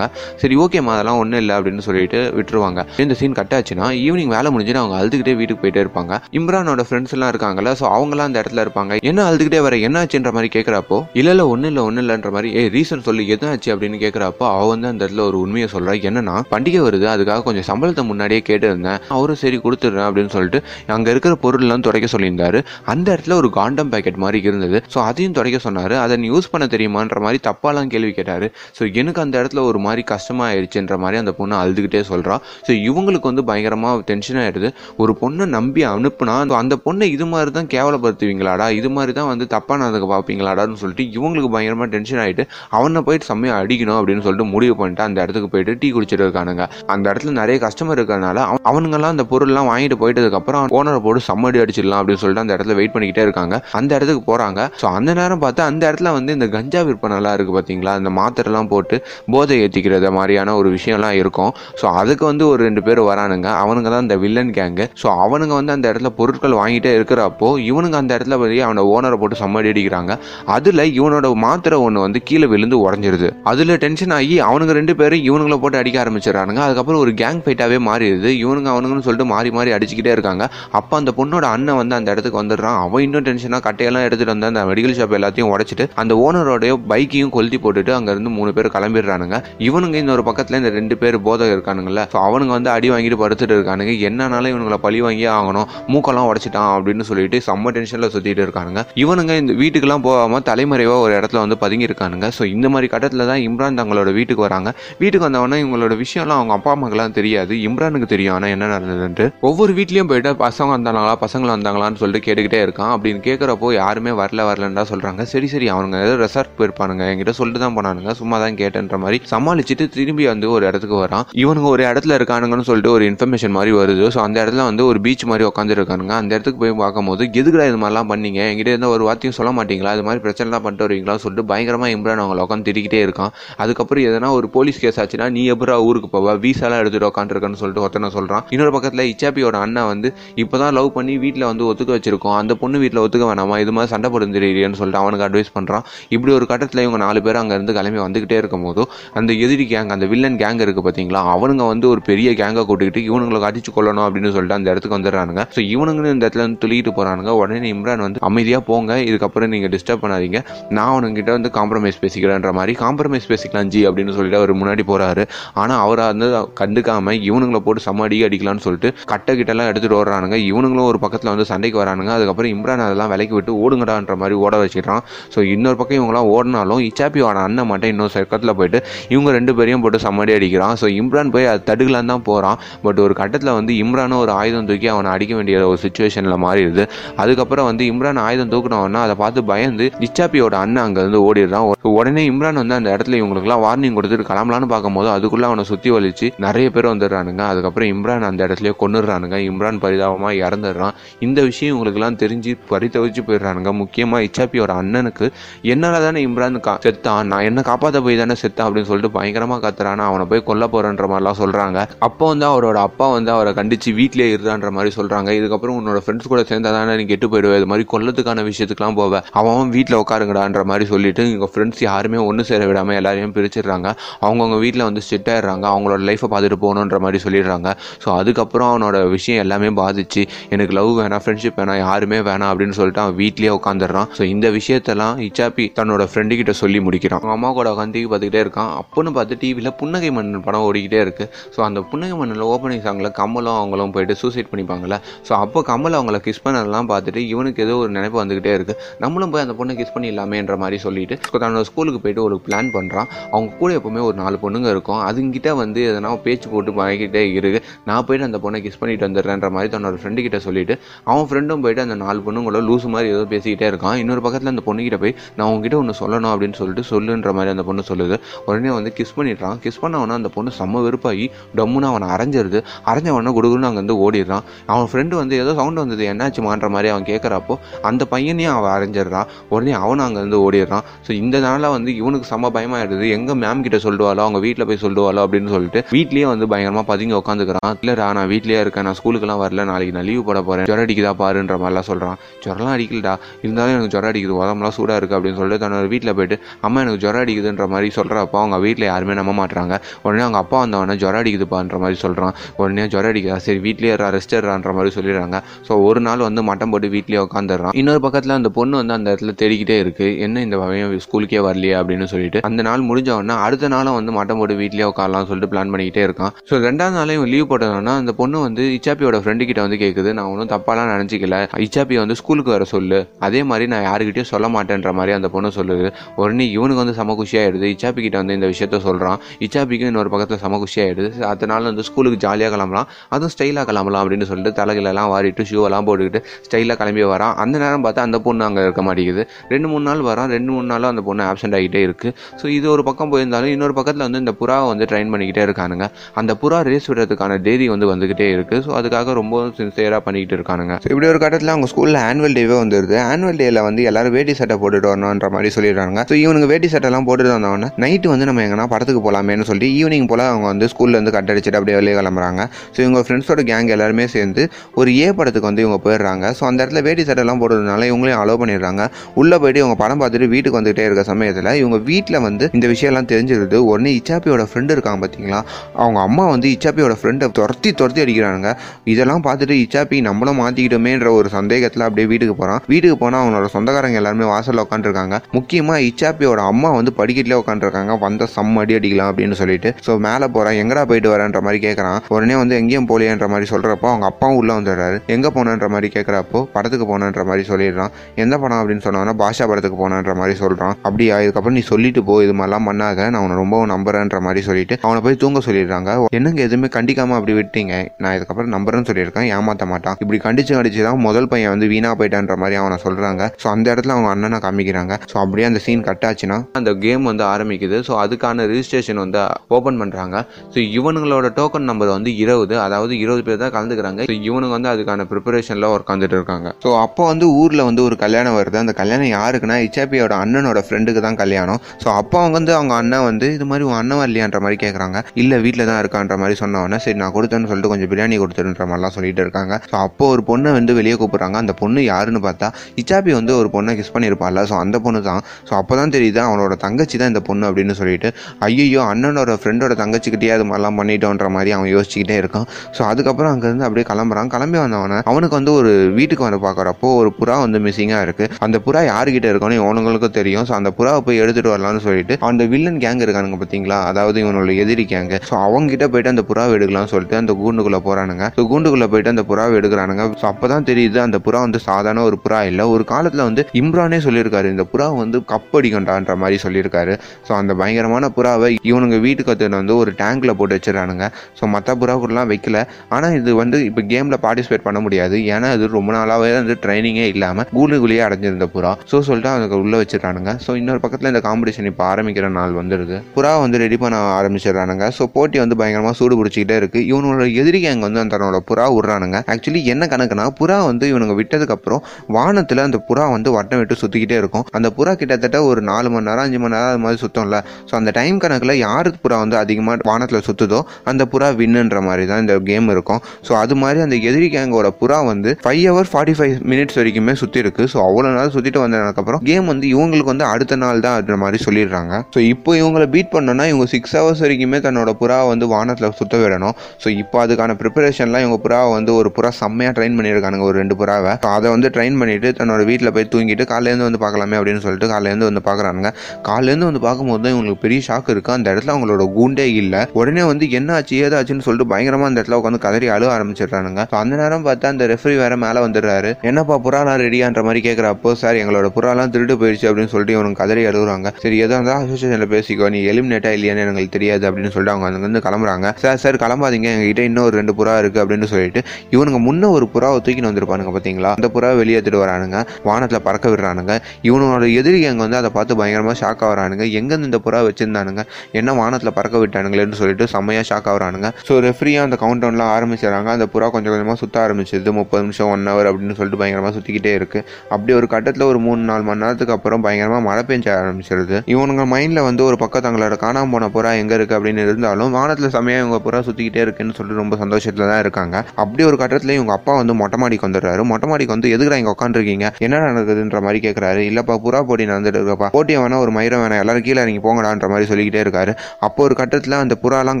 சரி ஓகேம்மா அதெல்லாம் ஒன்றும் இல்லை அப்படின்னு சொல்லிட்டு விட்டுருவாங்க. இந்த சீன் கட் ஆச்சுன்னா ஈவினிங் வேலை முடிஞ்சுன்னு அவங்க அழுதுகிட்டே வீட்டுக்கு போயிட்டே இருப்பாங்க. இம்ரானோட ஃப்ரெண்ட்ஸ் எல்லாம் இருக்காங்கல்ல ஸோ அவங்களாம் அந்த இடத்துல இருப்பாங்க. என்ன அழுதுகிட்டே வர என்னாச்சுன்ற மாதிரி கேட்குறப்போ இல்ல இல்ல ஒன்றும் இல்லை ஒன்றும் இல்லைன்ற மாதிரி ஏ ரீசன் சொல்லி எது ஆச்சு? அப்படின்னு கேட்குறப்போ அவ வந்து அந்த இடத்துல ஒரு உண்மையை சொல்கிறா என்னன்னா பண்டிகை வருது அதுக்காக கொஞ்சம் சம்பளத்தை முன்னாடியே கேட்டு இருந்தேன் அவரும் சரி கொடுத்துட்றேன் அப்படின்னு சொல்லிட்டு அங்க இருக்கிற பொருள்லாம் துடைக்க சொல்லியிருந்தாரு. அந்த இடத்துல ஒரு காண்டம் பேக்கெட் மாதிரி இருந்தது. ஸோ அதையும் துடைக்க சொன்னாரு. அதை நீ யூஸ் பண்ண தெரியுமான்ற மாதிரி தப்பாலாம் கேள்வி கேட்டாரு. ஸோ எனக்கு அந்த இடத்துல ஒரு மாதிரி கஷ்டமாயிடுச்சுன்ற மாதிரி அந்த பொண்ணு அழுதுகிட்டே சொல்கிறான் ஸோ இவங்களுக்கு வந்து பயங்கரமாக டென்ஷன் ஆகிடுது ஒரு பொண்ணை நம்பி அனுப்புனா அந்த பொண்ணை இது மாதிரி தான் கேவலப்படுத்துவீங்களாடா இது மாதிரி தான் வந்து தப்பானதுக்கு பார்ப்பீங்களாடான்னு சொல்லிட்டு இவங்களுக்கு பயங்கரமாக டென்ஷன் ஆகிட்டு அவனை போயிட்டு செம்மையாக அடிக்கணும் அப்படின்னு சொல்லிட்டு முடிவு பண்ணிட்டு அந்த இடத்துக்கு போயிட்டு டீ குடிச்சிட்டு இருக்கானுங்க. அந்த இடத்துல நிறைய கஸ்டமர் இருக்கிறதுனால அவனுங்கெல்லாம் அந்த பொருள்லாம் வாங்கிட்டு போயிட்டதுக்கப்புறம் ஓனரை போட்டு சம்மடி அடிச்சிடலாம் அப்படின்னு சொல்லிட்டு அந்த இடத்துல வெயிட் பண்ணிக்கிட்டே இருக்காங்க. அந்த இடத்துக்கு போகிறாங்க ஸோ அந்த நேரம் பார்த்து அந்த இடத்துல வந்து இந்த கஞ்சா விற்பனைலாம் இருக்குது பார்த்தீங்களா அந்த மாத்திரைலாம் போட்டு போதை ஏற்றிக்கிறத மாதிரியான ஒரு விஷயம்லாம் இருக்கும். ஸோ அதுக்கு வந்து ஒரு ரெண்டு பேர் வரானுங்க. அவனுங்க தான் இந்த வில்லன் கேங்கு ஸோ அவனுங்க வந்து அந்த இடத்துல பொருட்கள் வாங்கிட்டே இருக்கிறப்போ இவனுங்க அந்த இடத்துல போய் அவனை ஓனரை போட்டு சம்மடி அடிக்கிறாங்க அதில் இவனோட மாத்திரை ஒன்று வந்து கீழே விழுந்து உடஞ்சிருது. அதில் டென்ஷன் ஆகி அவனுங்க ரெண்டு பேரும் இவனுங்களை போட்டு அடிக்க ஆரம்பிச்சிடறானுங்க. அதுக்கப்புறம் ஒரு கேங் ஃபைட்டாகவே மாறிடுது. இவனுங்க அவனுங்கன்னு சொல்லிட்டு மாறி மாறி அடிச்சுக்கிட்டே இருக்காங்க. அப்போ அந்த பொண்ணோட அண்ணன் வந்து அந்த இடத்துக்கு வந்துடுறான். அவன் இன்னும் டென்ஷனாக கட்டையெல்லாம் எடுத்துகிட்டு வந்து அந்த மெடிக்கல் ஷாப் எல்லாத்தையும் உடச்சிட்டு அந்த ஓனரோடைய பைக்கையும் கொளுத்தி போட்டுட்டு அங்கேருந்து மூணு பேர் கிளம்பிடுறானுங்க. இவனுங்க இன்னொரு பக்கத்துல இந்த ரெண்டு பேர் போதகம் இருக்கானுங்கல்ல. ஸோ அவனுங்க வந்து அடி வாங்கிட்டு படுத்துட்டு இருக்கானுங்க. என்னனாலும் இவனுங்களை பழி வாங்கியே ஆகணும். மூக்கெல்லாம் உடைச்சிட்டான் அப்படின்னு சொல்லிட்டு செம்ம டென்ஷன்ல சுத்திட்டு இருக்கானுங்க. இவனுங்க இந்த வீட்டுக்கெல்லாம் போகாம தலைமறைவா ஒரு இடத்துல வந்து பதுங்கி இருக்கானுங்க. ஸோ இந்த மாதிரி கட்டத்துல தான் இம்ரான் தங்களோட வீட்டுக்கு வராங்க. வீட்டுக்கு வந்தவொடனே இவங்களோட விஷயம்லாம் அவங்க அப்பா அம்மாக்கெல்லாம் தெரியாது. இம்ரானுக்கு தெரியும். ஆனா என்ன நடந்ததுன்ட்டு. ஒவ்வொரு வீட்லயும் போயிட்டு பசங்க வந்தாங்களா பசங்க வந்தாங்களான்னு சொல்லிட்டு கேட்டுக்கிட்டே இருக்கான். அப்படின்னு கேட்குறப்போ யாருமே வரல வரலன்னு தான் சொல்றாங்க. சரி சரி அவனுங்க ஏதோ ரெசார்ட் போயிருப்பானுங்க. என்கிட்ட சொல்லிட்டு தான் போனானுங்க. சும்மா தான் கேட்டேன்ற மாதிரி சமாளிச்சுட்டு திரும்பி வந்து ஒரு இடத்துக்கு வரான். இவனுங்க ஒரு இடத்துல இருக்கானுங்கன்னு சொல்லிட்டு ஒரு இன்ஃபர்மேஷன் மாதிரி வருது. ஸோ அந்த இடத்துல வந்து ஒரு பீச் மாதிரி உட்காந்துருக்கானுங்க அந்த இடத்துக்கு போய் பார்க்கும்போது எதுக்குடா இது மாதிரிலாம் பண்ணீங்க? எங்கிட்ட இருந்தால் ஒரு வார்த்தையும் சொல்ல மாட்டீங்களா? இது மாதிரி பிரச்சனைலாம் பண்ணிட்டு வரீங்களா சொல்லிட்டு பயங்கரமாக இம்ரான் அவங்கள உட்காந்து திட்டிக்கிட்டே இருக்கான். அதுக்கப்புறம் எதனா ஒரு போலீஸ் கேஸ் ஆச்சுன்னா நீ எப்படா ஊருக்கு போவா? வீசாலாம் எடுத்துகிட்டு உட்காந்துருக்கன்னு சொல்லிட்டு ஒருத்தனை சொல்கிறான் இன்னொரு பக்கத்தில் இச்சாப்பியோட அண்ணன் வந்து இப்பதான் லவ் பண்ணி வீட்டில் வந்து ஒத்துக்க வச்சிருக்கோம். அந்த பொண்ணு வீட்டில் ஒத்துக்க வேணாமா? இது மாதிரி சண்டை போட்டு தெரியலையேன்னு சொல்லிட்டு அவனுக்கு அட்வைஸ் பண்ணுறான் இப்படி ஒரு கட்டத்தில் இவங்க நாலு பேர் அங்கேருந்து கிளம்பி வந்துக்கிட்டே இருக்கும் போது அந்த எதிரி கேங் அந்த வில்லன் கேங் இருக்குது பார்த்தீங்களா அவனுங்க வந்து ஒரு பெரிய கேங்கை கூட்டிக்கிட்டு இவனுங்களை அடிச்சு கொள்ளணும் அப்படின்னு சொல்லிட்டு அந்த இடத்துக்கு வந்துடுறானுங்க. ஸோ இவனுங்கன்னு இந்த இடத்துல வந்து துளிக்கிட்டு போகிறானுங்க உடனே இம்ரான் வந்து அமைதியாக போங்க. இதுக்கப்புறம் நீங்கள் டிஸ்டர்ப் பண்ணாதீங்க. நான் அவனுங்கிட்ட வந்து காம்ப்ரமைஸ் பேசிக்கிறேன்ற மாதிரி காம்ப்ரமைஸ் பேசிக்கலாம் ஜி அப்படின்னு சொல்லிட்டு அவர் முன்னாடி போகிறாரு ஆனால் அவரை வந்து கண்டுக்காமல் இவனுங்களை போட்டு செம்ம அடி அடிக்கலாம்னு சொல்லிட்டு கட்டை கிட்டெல்லாம் எடுத்துகிட்டு ஓடுறானுங்க. இவனுங்களும் ஒரு பக்கத்தில் வந்து சண்டைக்கு வரானுங்க. அதுக்கப்புறம் இம்ரான் அதெல்லாம் விலைக்கு விட்டு ஓடுங்கடான்ற மாதிரி ஓட வச்சுக்கிறான். ஸோ இன்னொரு பக்கம் இவங்களாம் ஓடினாலும் இச்சாப்பி இச்சாப்பியோட அண்ணன் மட்டும் இன்னொரு சக்கத்தில் போயிட்டு இவங்க ரெண்டு பேரையும் போட்டு சம்மடி அடிக்கிறான். ஸோ இம்ரான் போய் அதை தடுக்கலான்னு தான் போகிறான் பட் ஒரு கட்டத்தில் வந்து இம்ரானும் ஒரு ஆயுதம் தூக்கி அவனை அடிக்க வேண்டிய ஒரு சுச்சுவேஷனில் மாறிடுது. அதுக்கப்புறம் வந்து இம்ரான் ஆயுதம் தூக்கினவொன்னா அதை பார்த்து பயந்து நிச்சாப்பியோட அண்ணன் அங்கேருந்து ஓடிடுறான். உடனே இம்ரான் வந்து அந்த இடத்துல இவங்களுக்குலாம் வார்னிங் கொடுத்துட்டு கிளம்பலான்னு பார்க்கும்போது அதுக்குள்ளே அவனை சுற்றி வலிச்சு நிறைய பேர் வந்துடுறானுங்க. அதுக்கப்புறம் இம்ரான் அந்த இடத்துலயே கொண்டுடுறானுங்க இம்ரான் பரிதாபமாக இறந்துடுறான். இந்த விஷயம் இவங்களுக்குலாம் தெரிஞ்சு பரிதவிச்சு போயிடுறானுங்க. முக்கியமாக இச்சாப்பியோட அண்ணனுக்கு. என்னால தானே இம்ரான் கா செத்தான். நான் என்ன காப்பாற்ற போய் தானே செத்தான் அப்படின்னு சொல்லி சொல்லிட்டு பயங்கரமாக கத்துறானா அவனை போய் கொல்ல போகிறன்ற மாதிரிலாம் சொல்கிறாங்க அப்போ வந்து அவரோட அப்பா வந்து அவரை கண்டித்து வீட்டிலே இருந்தான்ற மாதிரி சொல்கிறாங்க இதுக்கப்புறம் உன்னோட ஃப்ரெண்ட்ஸ் கூட சேர்ந்தா தானே நீ கெட்டு போயிடுவே. இது மாதிரி கொல்லத்துக்கான விஷயத்துக்குலாம் போவ. அவன் வீட்டில் உட்காருங்கடான்ற மாதிரி சொல்லிட்டு எங்கள் ஃப்ரெண்ட்ஸ் யாருமே ஒன்று சேர விடாம எல்லாரையும் பிரிச்சிடுறாங்க. அவங்கவுங்க வீட்டில் வந்து செட் ஆயிடுறாங்க. அவங்களோட லைஃப்பை பார்த்துட்டு போகணுன்ற மாதிரி சொல்லிடுறாங்க. ஸோ அதுக்கப்புறம் அவனோட விஷயம் எல்லாமே பாதிச்சு எனக்கு லவ் வேணாம் ஃப்ரெண்ட்ஷிப் வேணாம் யாருமே வேணாம் அப்படின்னு சொல்லிட்டு அவன் வீட்லேயே உட்காந்துடுறான் ஸோ இந்த விஷயத்தெல்லாம் இச்சாப்பி தன்னோட ஃப்ரெண்டுக்கிட்ட சொல்லி முடிக்கிறான். அவங்க அம்மா கூட உட்காந்து பார்த்துக்கிட்டே இருக்கான். அப்போன்னு பார்த்து டிவியில் புன்னகை மன்னன் படம் ஓடிக்கிட்டே இருக்குது ஸோ அந்த புன்னகை மன்னனில் ஓப்பனிங் சாங்கில் கமலும் அவங்களும் போயிட்டு சூசைட் பண்ணிப்பாங்கல்ல. ஸோ அப்போ கமல் அவங்கள கிஸ் பண்ணதெல்லாம் பார்த்துட்டு இவனுக்கு ஏதோ ஒரு நினைப்பு வந்துக்கிட்டே இருக்குது நம்மளும் போய் அந்த பொண்ணை கிஸ் பண்ணிடலாமேன்ற மாதிரி சொல்லிட்டு ஸோ தன்னோட ஸ்கூலுக்கு போயிட்டு ஒரு பிளான் பண்ணுறான் அவங்க கூட எப்போவுமே ஒரு நாலு பொண்ணுங்க இருக்கும். அதுங்கிட்ட வந்து எதனா பேச்சு போட்டு பழகிட்டே இருக்கு நான் போயிட்டு அந்த பொண்ணை கிஸ் பண்ணிட்டு வந்துடுறேன்ற மாதிரி தன்னோட ஃப்ரெண்டு கிட்ட சொல்லிட்டு அவன் ஃப்ரெண்டும் போயிட்டு அந்த நாலு பொண்ணுங்களோட லூஸ் மாதிரி ஏதோ பேசிக்கிட்டே இருக்கான். இன்னொரு பக்கத்தில் அந்த பொண்ணுகிட்ட போய் நான் உங்ககிட்ட ஒன்று சொல்லணும் அப்படின்னு சொல்லிட்டு சொல்லுன்ற மாதிரி அந்த பொண்ணு சொல்லுது. உடனே வந்து கிஸ் பண்ணிடுறான். கிஸ் பண்ண அந்த பொண்ணு செம்ம வெறுப்பாகி டம்முன்னு அவனை அரைஞ்சிருது. அரைஞ்சவனே குடுகுன்னு அங்கே வந்து ஓடிடுறான். அவன் ஃப்ரெண்டு வந்து ஏதோ சவுண்ட் வந்தது என்னாச்சுமான்ற மாதிரி அவன் கேட்குறப்போ அந்த பையனையும் அவன் அரைஞ்சிடுறான். உடனே அவனும் அங்கே வந்து ஓடிடுறான். ஸோ இந்த நாளில் வந்து இவனுக்கு செம்ம பயமாயிடுது. எங்கே மேம் கிட்ட சொல்லுவாளோ அவங்க வீட்டில் போய் சொல்லுவாளோ அப்படின்னு சொல்லிட்டு வீட்லேயே வந்து பயங்கரமாக பதுங்கி உட்காந்துக்கிறான் இல்லைடா நான் வீட்லேயே இருக்கேன். நான் ஸ்கூலுக்குலாம் வரல. நாளைக்கு நான் லீவ் போட போகிறேன் ஜொரம் அடிக்குதா பாருன்ற மாதிரிலாம் சொல்கிறான் ஜொரம்லாம் அடிக்கலடா. இருந்தாலும் எனக்கு ஜொரம் அடிக்குது. உடம்புலாம் சூடாக இருக்குது அப்படின்னு சொல்லிட்டு தன்னோட வீட்டில் போயிட்டு அம்மா எனக்கு ஜொரம் அடிக்குதுன்ற மாதிரி சொல்கிறப்போ அவங்க வீட்டில் யாருமே நம்ப மாட்டுறாங்க உடனே அவங்க அப்பா வந்தவொடனே ஜொர அடிக்குதுப்பான்ற மாதிரி சொல்கிறான் உடனே ஜொர அடிக்குதா சரி வீட்லேயே ரெஸ்டர்றான்ற மாதிரி சொல்லிடுறாங்க. ஸோ ஒரு நாள் வந்து மட்டம் போட்டு வீட்லேயே உட்காந்துடுறான் இன்னொரு பக்கத்தில் அந்த பொண்ணு வந்து அந்த இடத்துல தேடிக்கிட்டே இருக்கு. என்ன இந்த வகையும் ஸ்கூலுக்கே வரலையே அப்படின்னு சொல்லிட்டு. அந்த நாள் முடிஞ்ச உடனே அடுத்த நாளும் வந்து மட்டம் போட்டு வீட்லேயே உட்காரலாம்னு சொல்லிட்டு பிளான் பண்ணிக்கிட்டே இருக்கான். ஸோ ரெண்டாவது நாளே இவன் லீவ் போட்டதுனா அந்த பொண்ணு வந்து இச்சாப்பியோட ஃப்ரெண்டு கிட்ட வந்து கேட்குது நான் ஒன்றும் தப்பாலாம் நினச்சிக்கல. இச்சாப்பியை வந்து ஸ்கூலுக்கு வர சொல்லு. அதே மாதிரி நான் யாருக்கிட்டையும் சொல்ல மாட்டேன்ற மாதிரி அந்த பொண்ணு சொல்லுது. உடனே இவனுக்கு வந்து செம குஷியாயிடுது. இச்சாப்பி கிட்ட வந்து இந்த விஷயத்த சொல்கிறான் இச்சாபிக்கும் இன்னொரு பக்கத்தில் செம குஷியாயிடுது அடுத்த நாள் வந்து ஸ்கூலுக்கு ஜாலியாக கிளம்பலாம். அதுவும் ஸ்டைலாக கிளம்பலாம் அப்படின்னு சொல்லிட்டு தலைகளெல்லாம் வாரிட்டு ஷூவெல்லாம் போட்டுக்கிட்டு ஸ்டைலாக கிளம்பி வரான். அந்த நேரம் பார்த்தா அந்த பொண்ணு அங்கே இருக்க மாட்டேங்குது. ரெண்டு மூணு நாள் வரான். ரெண்டு மூணு நாளும் அந்த பொண்ணு ஆப்சென்ட் ஆகிட்டே இருக்குது ஸோ இது ஒரு பக்கம் போயிருந்தாலும் இன்னொரு பக்கத்தில் வந்து இந்த புறாவை வந்து ட்ரெயின் பண்ணிக்கிட்டே இருக்கானுங்க. அந்த புறா ரேஸ் விடுறதுக்கான தேதி வந்து வந்துக்கிட்டே இருக்குது ஸோ அதுக்காக ரொம்ப சின்சியராக பண்ணிக்கிட்டு இருக்கானுங்க. ஸோ இப்படி ஒரு கட்டத்தில் அவங்க ஸ்கூலில் ஆனுவல் டேவே வந்துருது. ஆனுவல் டேயில் வந்து எல்லாரும் வேட்டி சட்டை போட்டுட்டு வரணுன்ற மாதிரி சொல்லிடுறாங்க ஸோ இவனுக்கு வேட்டி சட்டைலாம் போட்டுட்டு வந்தவொடனே நைட்டு வந்து நம்ம எங்கன்னா படத்துக்கு போகலாமேன்னு சொல்லி ஈவினிங் போல் அவங்க வந்து ஸ்கூல்ல இருந்து கட் அடிச்சுட்டு அப்படியே வெளியே கிளம்புறாங்க. ஸோ இவங்க ஃப்ரெண்ட்ஸோட கேங் எல்லாருமே சேர்ந்து ஒரு ஏ படத்துக்கு வந்து இவங்க போயிடுறாங்க. ஸோ அந்த இடத்துல வேட்டி சட்டைலாம் போடுறதுனால இவங்களையும் அலோவ் பண்ணிடுறாங்க. உள்ளே போயிட்டு இவங்க படம் பார்த்துட்டு வீட்டுக்கு வந்துகிட்டே இருக்க சமயத்தில் இவங்க வீட்டில் வந்து இந்த விஷயம்லாம் தெரிஞ்சிருது. உடனே இச்சாப்பியோட ஃப்ரெண்டு இருக்காங்க பார்த்தீங்களா அவங்க அம்மா வந்து இச்சாப்பியோட ஃப்ரெண்டை துரத்தி துரத்தி அடிக்கிறாங்க இதெல்லாம் பார்த்துட்டு இச்சாப்பி நம்மளும் மாற்றிக்கிட்டோமேன்ற ஒரு சந்தேகத்தில் அப்படியே வீட்டுக்கு போகிறான் வீட்டுக்கு போனால் அவனோட சொந்தக்காரங்க எல்லாருமே வாசலில் உட்காந்துருக்காங்க முக்கியமாக இச்சாப்பியோட அம்மா வந்து படிக்கட்டிலே உட்காந்துருக்காங்க வந்த செம்ம அடி அடிக்கலாம் அப்படின்னு சொல்லிட்டு. ஸோ மேலே போகிறான் எங்கடா போயிட்டு வரேன்ற மாதிரி கேட்குறான் உடனே வந்து எங்கேயும் போலியன்ற மாதிரி சொல்கிறப்போ அவங்க அப்பாவும் உள்ளே வந்துடுறாரு. எங்கே போனன்ற மாதிரி கேட்குறப்போ படத்துக்கு போனன்ற மாதிரி சொல்லிடுறான். எந்த படம் அப்படின்னு சொன்னோன்னா பாஷா படத்துக்கு போனன்ற மாதிரி சொல்கிறான் அப்படியா இதுக்கப்புறம் நீ சொல்லிட்டு போ. இது மாதிரிலாம் பண்ணாத. நான் உன்னை ரொம்பவும் நம்புறேன்ற மாதிரி சொல்லிட்டு அவனை போய் தூங்க சொல்லிடுறாங்க. என்னங்க எதுவுமே கண்டிக்காம அப்படி விட்டீங்க? நான் இதுக்கப்புறம் நம்புறேன்னு சொல்லியிருக்கேன். ஏமாத்த மாட்டான். இப்படி கண்டிச்சு கண்டிச்சு தான் முதல் பையன் வந்து வீணா போயிட்டான்ற மாதிரி அவனை சொல்றாங்க. ஸோ அந்த இடத்துல அவங்க அண்ணனை காமிக்கிறாங்க. ஸோ அப்படியே அந்த சீன் கட் ஆச்சுன்னா அந்த கேம் வந்து ஆரம்பிக்குது. ஸோ அதுக்கான ரிஜிஸ்ட்ரேஷன் வந்து uh, ஓப்பன் பண்ணுறாங்க ஸோ இவனுங்களோட டோக்கன் நம்பர் வந்து இருபது அதாவது இருபது பேர் தான் கலந்துக்கிறாங்க. ஸோ இவனுங்க வந்து அதுக்கான ப்ரிப்பரேஷனில் உட்காந்துட்டு இருக்காங்க. ஸோ அப்போ வந்து ஊரில் வந்து ஒரு கல்யாணம் வருது. அந்த கல்யாணம் யாருக்குன்னா இச்சாப்பியோட அண்ணனோட ஃப்ரெண்டுக்கு தான் கல்யாணம். ஸோ அப்போ அவங்க வந்து அவங்க அண்ணன் வந்து இது மாதிரி உன் அண்ணன் வரலையான்ற மாதிரி கேட்குறாங்க இல்லை வீட்டில் தான் இருக்கான்ற மாதிரி சொன்னவொடனே சரி நான் கொடுத்தேன்னு சொல்லிட்டு கொஞ்சம் பிரியாணி கொடுத்துருன்ற மாதிரிலாம் சொல்லிட்டு இருக்காங்க. ஸோ அப்போ ஒரு பொண்ணை வந்து வெளியே கூப்பிட்றாங்க. அந்த பொண்ணு யாருன்னு பார்த்தா இச்சாப்பி வந்து ஒரு பொண்ணை கிஸ் பண்ணியிருப்பாள் ஸோ அந்த பொண்ணு தான். ஸோ அப்போ தான் தெரியுது அவனோட தங்கச்சி தான் இந்த பொண்ணு அப்படின்னு சொல்லிட்டு ஐயோ அண்ணனோட ஃப்ரெண்டோட தங்கச்சிக்கிட்டே அது மாதிரிலாம் பண்ணிட்டோன்ற மாதிரி அவன் யோசிச்சுக்கிட்டே இருக்கான். ஸோ அதுக்கப்புறம் அங்கேருந்து அப்படியே கிளம்புறான். கிளம்பி வந்தவன அவனுக்கு வந்து ஒரு வீட்டுக்கு வந்து பார்க்குறப்போ ஒரு புறா வந்து மிஸ்ஸிங்காக இருக்குது அந்த புறா யாருக்கிட்ட இருக்குன்னு இவனுங்களுக்கும் தெரியும். ஸோ அந்த புறாவை போய் எடுத்துகிட்டு வரலாம்னு சொல்லிட்டு அந்த வில்லன் கேங் இருக்கானுங்க பார்த்தீங்களா அதாவது இவனோட எதிரி கேங்க ஸோ அவங்ககிட்ட போயிட்டு அந்த புறாவை எடுக்கலாம்னு சொல்லிட்டு அந்த கூண்டுக்குள்ளே போகிறானுங்க ஸோ கூண்டுக்குள்ளே போயிட்டு அந்த புறாவை எடுக்கிறானுங்க. ஸோ அப்போ தான் தெரியுது அந்த புறா வந்து சாதாரண ஒரு புறா இல்லை. ஒரு காலத்தில் வந்து இம்ரானே சொல்லியிருக்காரு இந்த புறா வந்து கப்படிக்கண்டான்ற மாதிரி சொல்லியிருக்காரு. ஸோ அந்த பயங்கரமாக பயங்கரமான புறாவை இவனுங்க வீட்டுக்கு எடுத்துட்டு வந்து ஒரு டேங்க்ல போட்டு வச்சிடறானுங்க. ஸோ மற்ற புறாவுக்குலாம் வைக்கல. ஆனால் இது வந்து இப்போ கேமில் பார்ட்டிசிபேட் பண்ண முடியாது. ஏன்னா இது ரொம்ப நாளாகவே வந்து ட்ரைனிங்கே இல்லாமல் கூண்டுக்குள்ளேயே அடைஞ்சிருந்த புறா. ஸோ சொல்லிட்டு அதுக்கு உள்ளே வச்சிடறானுங்க. ஸோ இன்னொரு பக்கத்தில் இந்த காம்படிஷன் இப்போ ஆரம்பிக்கிற நாள் வந்துடுது புறா வந்து ரெடி பண்ண ஆரம்பிச்சிடுறானுங்க. ஸோ போட்டி வந்து பயங்கரமாக சூடு பிடிச்சிக்கிட்டே இருக்குது இவனோட எதிரி கேங் வந்து தன்னோட புறா விடுறானுங்க. ஆக்சுவலி என்ன கணக்குனா புறா வந்து இவனுங்க விட்டதுக்கப்புறம் வானத்தில் அந்த புறா வந்து வட்டம் விட்டு சுற்றிக்கிட்டே இருக்கும். அந்த புறா கிட்டத்தட்ட ஒரு நாலு மணி நேரம் அஞ்சு மணி நேரம் அது மாதிரி சுத்தம்ல. ஸோ அந்த அந்த டைம் கணக்கில் யார் புறா வந்து அதிகமாக வானத்தில் சுற்றுதோ அந்த புறா வின்னுன்ற மாதிரி தான் இந்த கேம் இருக்கும். ஸோ அது மாதிரி அந்த எதிரி கேங்கோட புறா வந்து five hour forty five minutes வரைக்குமே சுற்றி இருக்கு ஸோ அவ்வளோ நாள் சுற்றிட்டு வந்ததுக்கப்புறம் கேம் வந்து இவங்களுக்கு வந்து அடுத்த நாள் தான் அதுன்ற மாதிரி சொல்லிடுறாங்க. ஸோ இப்போ இவங்களை பீட் பண்ணோன்னா இவங்க சிக்ஸ் ஹவர்ஸ் வரைக்குமே தன்னோட புறா வந்து வானத்தில் சுத்த விடணும். ஸோ இப்போ அதுக்கான ப்ரிப்பரேஷன்லாம் இவங்க புறாவை வந்து ஒரு புறா செம்மையாக ட்ரெயின் பண்ணியிருக்கானுங்க ஒரு ரெண்டு புறாவை. ஸோ அதை வந்து ட்ரெயின் பண்ணிட்டு தன்னோட வீட்டில் போய் தூங்கிட்டு காலையிலேருந்து வந்து பார்க்கலாமே அப்படின்னு சொல்லிட்டு காலையிலேருந்து வந்து பார்க்குறானுங்க. காலையிலேருந்து வந்து பார்க்கும்போது தான் இவங்களுக்கு பெரிய ஷாக் இருக்கு. அந்த இடத்துல அவங்களோட கூண்டே இல்லை. உடனே வந்து என்ன ஆச்சு ஏதாச்சுன்னு சொல்லிட்டு பயங்கரமா அந்த இடத்துல உட்காந்து கதறி அழுவ ஆரம்பிச்சிடுறானுங்க. அந்த நேரம் பார்த்தா அந்த ரெஃபரி வேற மேல வந்துடுறாரு. என்னப்பா புறாலாம் ரெடியான்ற மாதிரி கேட்கிறப்போ சார் எங்களோட புறாலாம் திருட்டு போயிடுச்சு அப்படின்னு சொல்லிட்டு இவனுக்கு கதறி அழுகுறாங்க. சரி எதா இருந்தா அசோசியேஷன்ல பேசிக்கோ நீ எலிமினேட்டா இல்லையான்னு எங்களுக்கு தெரியாது அப்படின்னு சொல்லிட்டு அவங்க அங்கேருந்து கிளம்புறாங்க. சார் சார் கிளம்பாதீங்க. எங்ககிட்ட இன்னும் ஒரு ரெண்டு புறா இருக்கு அப்படின்னு சொல்லிட்டு இவனுங்க முன்ன ஒரு புறாவை தூக்கின்னு வந்திருப்பானுங்க பாத்தீங்களா? அந்த புறாவை வெளியேற்றிட்டு வரானுங்க. வானத்துல பறக்க விடுறானுங்க. இவனோட எதிரி அங்க வந்து அதை பார்த்து பயங்கரமா ஷாக் ஆகிறானுங்க எங்கேருந்து இந்த புறா வச்சு வச்சிருந்தானுங்க. என்ன வானத்தில் பறக்க விட்டானுங்களேன்னு சொல்லிட்டு செம்மையாக ஷாக் ஆகிறானுங்க. ஸோ ரெஃப்ரியாக அந்த கவுண்ட் டவுன்லாம் ஆரம்பிச்சிடறாங்க. அந்த புறா கொஞ்சம் கொஞ்சமாக சுற்ற ஆரம்பிச்சிது. முப்பது நிமிஷம் ஒன் ஹவர் அப்படின்னு சொல்லிட்டு பயங்கரமாக சுற்றிக்கிட்டே இருக்குது அப்படி ஒரு கட்டத்தில் ஒரு மூணு நாலு மணி நேரத்துக்கு அப்புறம் பயங்கரமாக மழை பெஞ்ச ஆரம்பிச்சிருது. இவனுங்க மைண்டில் வந்து ஒரு பக்கம் தங்களோட காணாம போன புறா எங்கே இருக்குது அப்படின்னு இருந்தாலும் வானத்தில் செம்மையாக இவங்க புறா சுற்றிக்கிட்டே இருக்குன்னு சொல்லிட்டு ரொம்ப சந்தோஷத்தில் தான் இருக்காங்க. அப்படி ஒரு கட்டத்தில் இவங்க அப்பா வந்து மொட்டை மாடிக்கு வந்துடுறாரு. மொட்டை மாடிக்கு வந்து எதுக்குடா இங்கே உட்காந்துருக்கீங்க என்ன நடக்குதுன்ற மாதிரி கேட்குறாரு இல்லைப்பா புறா போட்டி நடந்துட்டு இருக்கப்பா. போட்டியை வேணா ஒரு மயிரம் வேணா எல்லாரும் கீழே இறங்கி போங்கடான்ற மாதிரி சொல்லிக்கிட்டே இருக்காரு. அப்போ ஒரு கட்டத்தில் அந்த புறாலாம்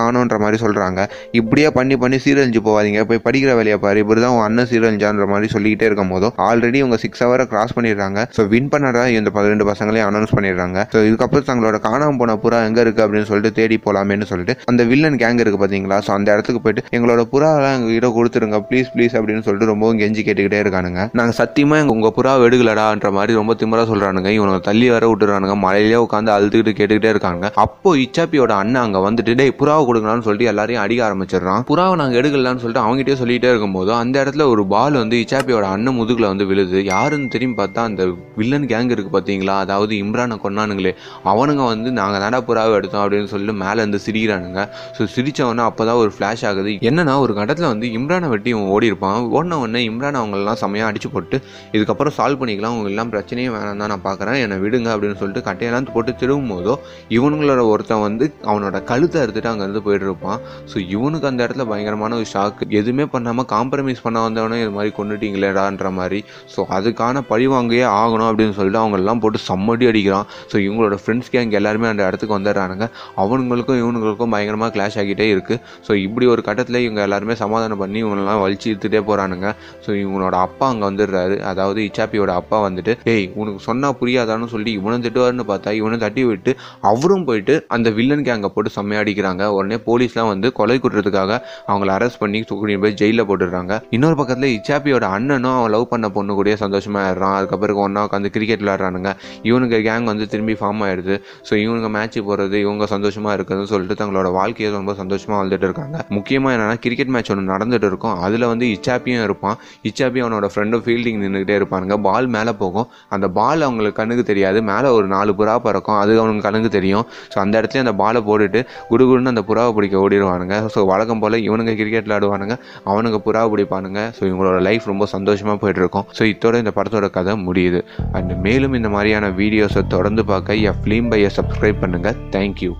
காணுன்ற மாதிரி சொல்கிறாங்க இப்படியே பண்ணி பண்ணி சீரழிஞ்சு போவாதீங்க. போய் படிக்கிற வேலையை பாரு. இப்படி தான் உன் அண்ணன் சீரழிஞ்சான்ற மாதிரி சொல்லிக்கிட்டே இருக்கும் போதும் ஆல்ரெடி இவங்க சிக்ஸ் ஹவரை கிராஸ் பண்ணிடுறாங்க. ஸோ வின் பண்ணடா இந்த பதினெண்டு பசங்களையும் அனௌன்ஸ் பண்ணிடுறாங்க. ஸோ இதுக்கப்புறம் தங்களோட காணாமல் போன புறா எங்கே இருக்குது அப்படின்னு சொல்லிட்டு தேடி போகலாமேன்னு சொல்லிட்டு அந்த வில்லன் கேங் இருக்குது பார்த்தீங்களா ஸோ அந்த இடத்துக்கு போயிட்டு எங்களோட புறாவெல்லாம் எங்ககிட்ட கொடுத்துருங்க. ப்ளீஸ் ப்ளீஸ் அப்படின்னு சொல்லிட்டு ரொம்பவும் கெஞ்சி கேட்டுக்கிட்டே இருக்கானுங்க. நாங்கள் சத்தியமாக எங்கள் உங்கள் புறா எடுக்கலடான்ற மாதிரி ரொம்ப திமராக சொல்கிறானுங்க இவனுங்க தள்ளி வர விட்டுறானுங்க. மலையிலே உட்காந்து அழுதுகிட்டு கேட்டுக்கிட்டே இருக்காங்க. அப்போ இச்சாப்பியோட அண்ணன் அங்க வந்துட்டு டேய் புறாவை கொடுக்கலாம்னு சொல்லிட்டு எல்லாரையும் அடிக்க ஆரம்பிச்சிடுறான். புறாவை நாங்க எடுக்கலான்னு சொல்லிட்டு அவங்ககிட்டயே சொல்லிட்டே இருக்கும்போது அந்த இடத்துல ஒரு பால் வந்து இச்சாப்பியோட அண்ணன் முதுகுல வந்து விழுது. யாருன்னு திரும்பி பார்த்தா அந்த வில்லன் கேங் இருக்கு பார்த்தீங்களா? அதாவது இம்ரானை கொண்டானுங்களே அவனுங்க வந்து நாங்க தாண்டா புறாவை எடுத்தோம் அப்படின்னு சொல்லிட்டு மேலே இருந்து சிரிக்கிறானுங்க. ஸோ சிரிச்சவொன்னே அப்பதான் ஒரு ஃப்ளாஷ் ஆகுது. என்னன்னா ஒரு கட்டத்தில் வந்து இம்ரானை வெட்டி இவன் ஓடி இருப்பான் ஓடின உடனே இம்ரான் அவங்களெல்லாம் செமையாக அடிச்சு போட்டு இதுக்கப்புறம் சால்வ் பண்ணிக்கலாம். அவங்க எல்லாம் பிரச்சனையும் வேணாம் தான் நான் பார்க்குறேன் என்னை விடுங்க அப்படின்னு சொல்லிட்டு கட்டையெல்லாம் போட்டு திரும்பும் போதோ இவனுங்களோட ஒருத்தன் வந்து அவனோட கழுத்தை அறுத்துட்டு அங்கேருந்து போயிட்டு இருப்பான் ஸோ இவனுக்கு அந்த இடத்துல பயங்கரமான ஒரு ஷாக் எதுவுமே பண்ணாமல் காம்ப்ரமைஸ் பண்ண வந்தவனே இது மாதிரி கொண்டுட்டீங்களேடான்ற மாதிரி. ஸோ அதுக்கான பழி வாங்கியே ஆகணும் அப்படின்னு சொல்லிட்டு அவங்கெல்லாம் போட்டு சம்மடி அடிக்கிறான். ஸோ இவங்களோட ஃப்ரெண்ட்ஸ் கேங் எல்லாருமே அந்த இடத்துக்கு வந்துடுறானுங்க. அவனுங்களுக்கும் இவனுங்களுக்கும் பயங்கரமாக கிளாஷ் ஆகிட்டே இருக்குது ஸோ இப்படி ஒரு கட்டத்தில் இவங்க எல்லாருமே சமாதானம் பண்ணி இவங்களெல்லாம் வலிச்சு இழுத்துட்டே போகிறானுங்க ஸோ இவங்களோட அப்பா அங்கே வந்துடுறாரு. அதாவது இச்சாப்பியோட அப்பா வந்துட்டு ஏய் உனக்கு சொன்னால் புரியாதான்னு சொல்லி இவனும் திட்டுவாருன்னு பார்த்தா இவனும் தட்டி விட்டு அவர் அவரும் போயிட்டு அந்த வில்லன் கேங்கை போட்டு செம்மையா அடிக்கிறாங்க. உடனே போலீஸ்லாம் வந்து கொலை குற்றத்துக்காக அவங்கள அரெஸ்ட் பண்ணி தூக்கி போய் ஜெயிலில் போட்டுடுறாங்க. இன்னொரு பக்கத்தில் இச்சாப்பியோட அண்ணனும் அவன் லவ் பண்ண பொண்ணு கூட சந்தோஷமா ஆயிடுறான். அதுக்கப்புறம் ஒன்றா உட்காந்து கிரிக்கெட் விளாட்றானுங்க இவனுக்கு கேங் வந்து திரும்பி ஃபார்ம் ஆயிடுது. ஸோ இவனுங்க மேட்ச் போகிறது இவங்க சந்தோஷமாக இருக்குதுன்னு சொல்லிட்டு தங்களோட வாழ்க்கையை ரொம்ப சந்தோஷமாக வாழ்ந்துட்டு இருக்காங்க. முக்கியமாக என்னன்னா கிரிக்கெட் மேட்ச் ஒன்று நடந்துட்டு இருக்கும். அதில் வந்து இச்சாப்பியும் இருப்பான். இச்சாப்பி அவனோட ஃப்ரெண்டும் ஃபீல்டிங் நின்றுக்கிட்டே இருப்பானுங்க. பால் மேலே போகும். அந்த பால் அவங்களுக்கு கண்ணுக்கு தெரியாது. மேலே ஒரு நாலு புறா பறக்கும். அது அவனுக்கு கண்ணுக்கு தெரியும். ஸோ அந்த இடத்துல அந்த பாலை போட்டுட்டு குடுகுடுன்னு அந்த புறாவை பிடிக்க ஓடிடுவானுங்க. ஸோ வழக்கம் போல் இவனுங்க கிரிக்கெட் விளாடுவானுங்க அவனுங்க புறாவை பிடிப்பானுங்க. ஸோ இவங்களோட லைஃப் ரொம்ப சந்தோஷமாக போயிட்டு இருக்கும் ஸோ இத்தோட இந்த படத்தோட கதை முடியுது. அண்ட் மேலும் இந்த மாதிரியான வீடியோஸை தொடர்ந்து பார்க்க என் ஃபிலிம் பையை சப்ஸ்கிரைப் பண்ணுங்கள் தேங்க்யூ